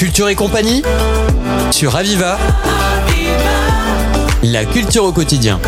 Culture et compagnie sur Aviva. La culture au quotidien.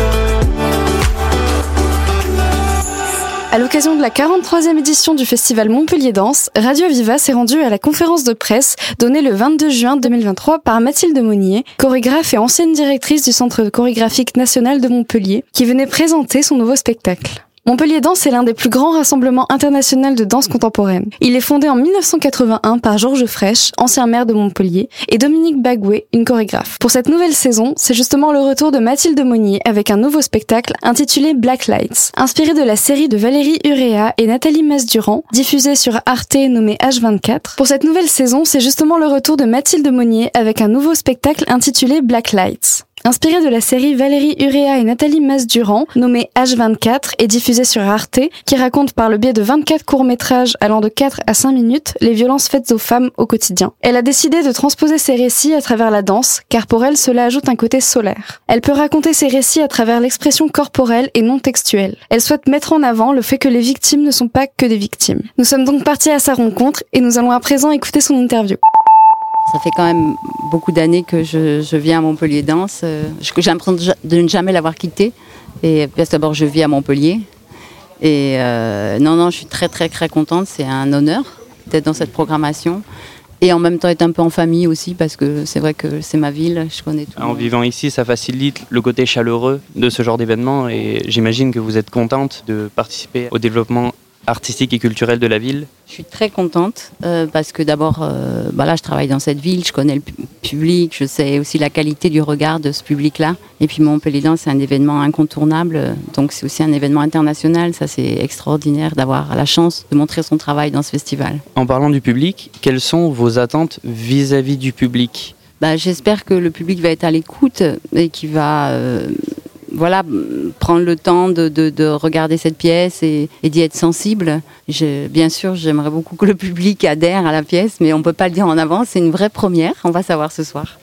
À l'occasion de la 43e édition du festival Montpellier Danse, Radio Aviva s'est rendu à la conférence de presse donnée le 22 juin 2023 par Mathilde Monnier, chorégraphe et ancienne directrice du Centre chorégraphique national de Montpellier, qui venait présenter son nouveau spectacle. Montpellier Danse est l'un des plus grands rassemblements internationaux de danse contemporaine. Il est fondé en 1981 par Georges Fraîche, ancien maire de Montpellier, et Dominique Bagoué, une chorégraphe. Pour cette nouvelle saison, c'est justement le retour de Mathilde Monnier avec un nouveau spectacle intitulé Black Lights, inspiré de la série de Valérie Urea et Nathalie Masdurand, diffusée sur Arte nommée H24. Pour cette nouvelle saison, c'est justement le retour de Mathilde Monnier avec un nouveau spectacle intitulé Black Lights. Inspiré de la série Valérie Urea et Nathalie Masdurand, nommée H24 et diffusée sur Arte, qui raconte par le biais de 24 courts-métrages allant de 4 à 5 minutes les violences faites aux femmes au quotidien. Elle a décidé de transposer ses récits à travers la danse, car pour elle cela ajoute un côté solaire. Elle peut raconter ses récits à travers l'expression corporelle et non textuelle. Elle souhaite mettre en avant le fait que les victimes ne sont pas que des victimes. Nous sommes donc partis à sa rencontre et nous allons à présent écouter son interview. Ça fait quand même beaucoup d'années que je, viens à Montpellier Danse. Euh, j'ai l'impression de ne jamais l'avoir quitté. Et parce d'abord, je vis à Montpellier. Et euh, non, non, je suis très, très, très contente. C'est un honneur d'être dans cette programmation. Et en même temps, être un peu en famille aussi, parce que c'est vrai que c'est ma ville, je connais tout. En vivant ici, ça facilite le côté chaleureux de ce genre d'événement. Et j'imagine que vous êtes contente de participer au développement artistique et culturelle de la ville? Je suis très contente euh, parce que d'abord, euh, bah là, je travaille dans cette ville, je connais le public, je sais aussi la qualité du regard de ce public-là. Et puis Montpellier Danse, c'est un événement incontournable, donc c'est aussi un événement international. Ça, c'est extraordinaire d'avoir la chance de montrer son travail dans ce festival. En parlant du public, quelles sont vos attentes vis-à-vis du public? Bah, J'espère que le public va être à l'écoute et qu'il va euh, voilà, prendre le temps de, regarder cette pièce et, d'y être sensible. bien sûr, j'aimerais beaucoup que le public adhère à la pièce, mais on ne peut pas le dire en avance. C'est une vraie première. On va savoir ce soir.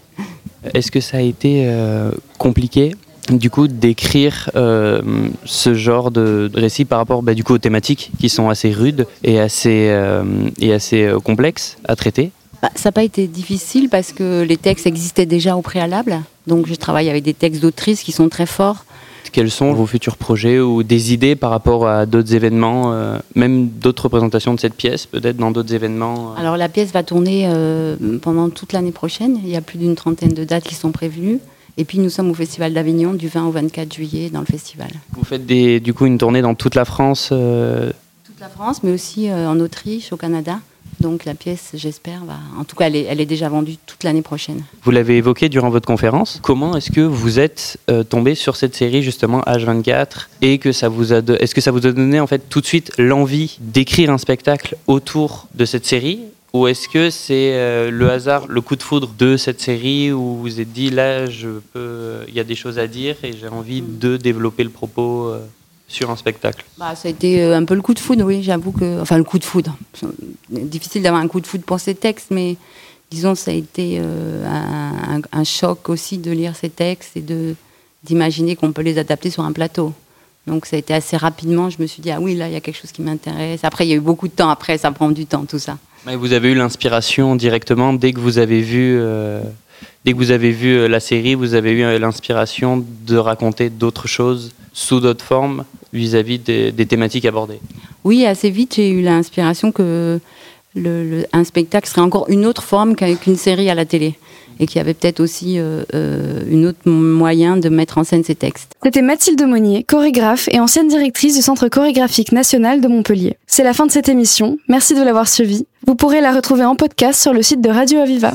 Est-ce que ça a été euh, compliqué du coup d'écrire euh, ce genre de récit par rapport bah, du coup aux thématiques qui sont assez rudes et assez, euh, et assez complexes à traiter? Bah, Ça n'a pas été difficile parce que les textes existaient déjà au préalable. Donc je travaille avec des textes d'autrices qui sont très forts. Quels sont vos futurs projets ou des idées par rapport à d'autres événements, euh, même d'autres représentations de cette pièce, peut-être dans d'autres événements euh? Alors la pièce va tourner euh, pendant toute l'année prochaine. Il y a plus d'une trentaine de dates qui sont prévues. Et puis nous sommes au Festival d'Avignon du 20 au 24 juillet dans le festival. Vous faites des, du coup une tournée dans toute la France Toute la France, mais aussi en Autriche, au Canada. Donc la pièce, j'espère. En tout cas, elle est, déjà vendue toute l'année prochaine. Vous l'avez évoqué durant votre conférence. Comment est-ce que vous êtes euh, tombé sur cette série justement H24 et que ça vous a, est-ce que ça vous a donné en fait tout de suite l'envie d'écrire un spectacle autour de cette série? Ou est-ce que c'est euh, le hasard, le coup de foudre de cette série où vous vous êtes dit là, il y a des choses à dire et j'ai envie de développer le propos euh, sur un spectacle bah, Ça a été euh, un peu le coup de foudre, oui, j'avoue que. Enfin, le coup de foudre. Difficile d'avoir un coup de foudre pour ces textes, mais disons, ça a été euh, un, choc aussi de lire ces textes et de, d'imaginer qu'on peut les adapter sur un plateau. Donc ça a été assez rapidement, je me suis dit, ah oui, là, il y a quelque chose qui m'intéresse. Après, il y a eu beaucoup de temps, après, ça prend du temps, tout ça. Mais vous avez eu l'inspiration directement dès que vous avez vu. Euh, dès que vous avez vu la série, vous avez eu l'inspiration de raconter d'autres choses sous d'autres formes vis-à-vis des, thématiques abordées Oui, assez vite, j'ai eu l'inspiration que le, un spectacle serait encore une autre forme qu'une série à la télé et qu'il y avait peut-être aussi euh, euh, une autre moyen de mettre en scène ces textes. C'était Mathilde Monnier, chorégraphe et ancienne directrice du Centre chorégraphique national de Montpellier. C'est la fin de cette émission. Merci de l'avoir suivie. Vous pourrez la retrouver en podcast sur le site de Radio Aviva.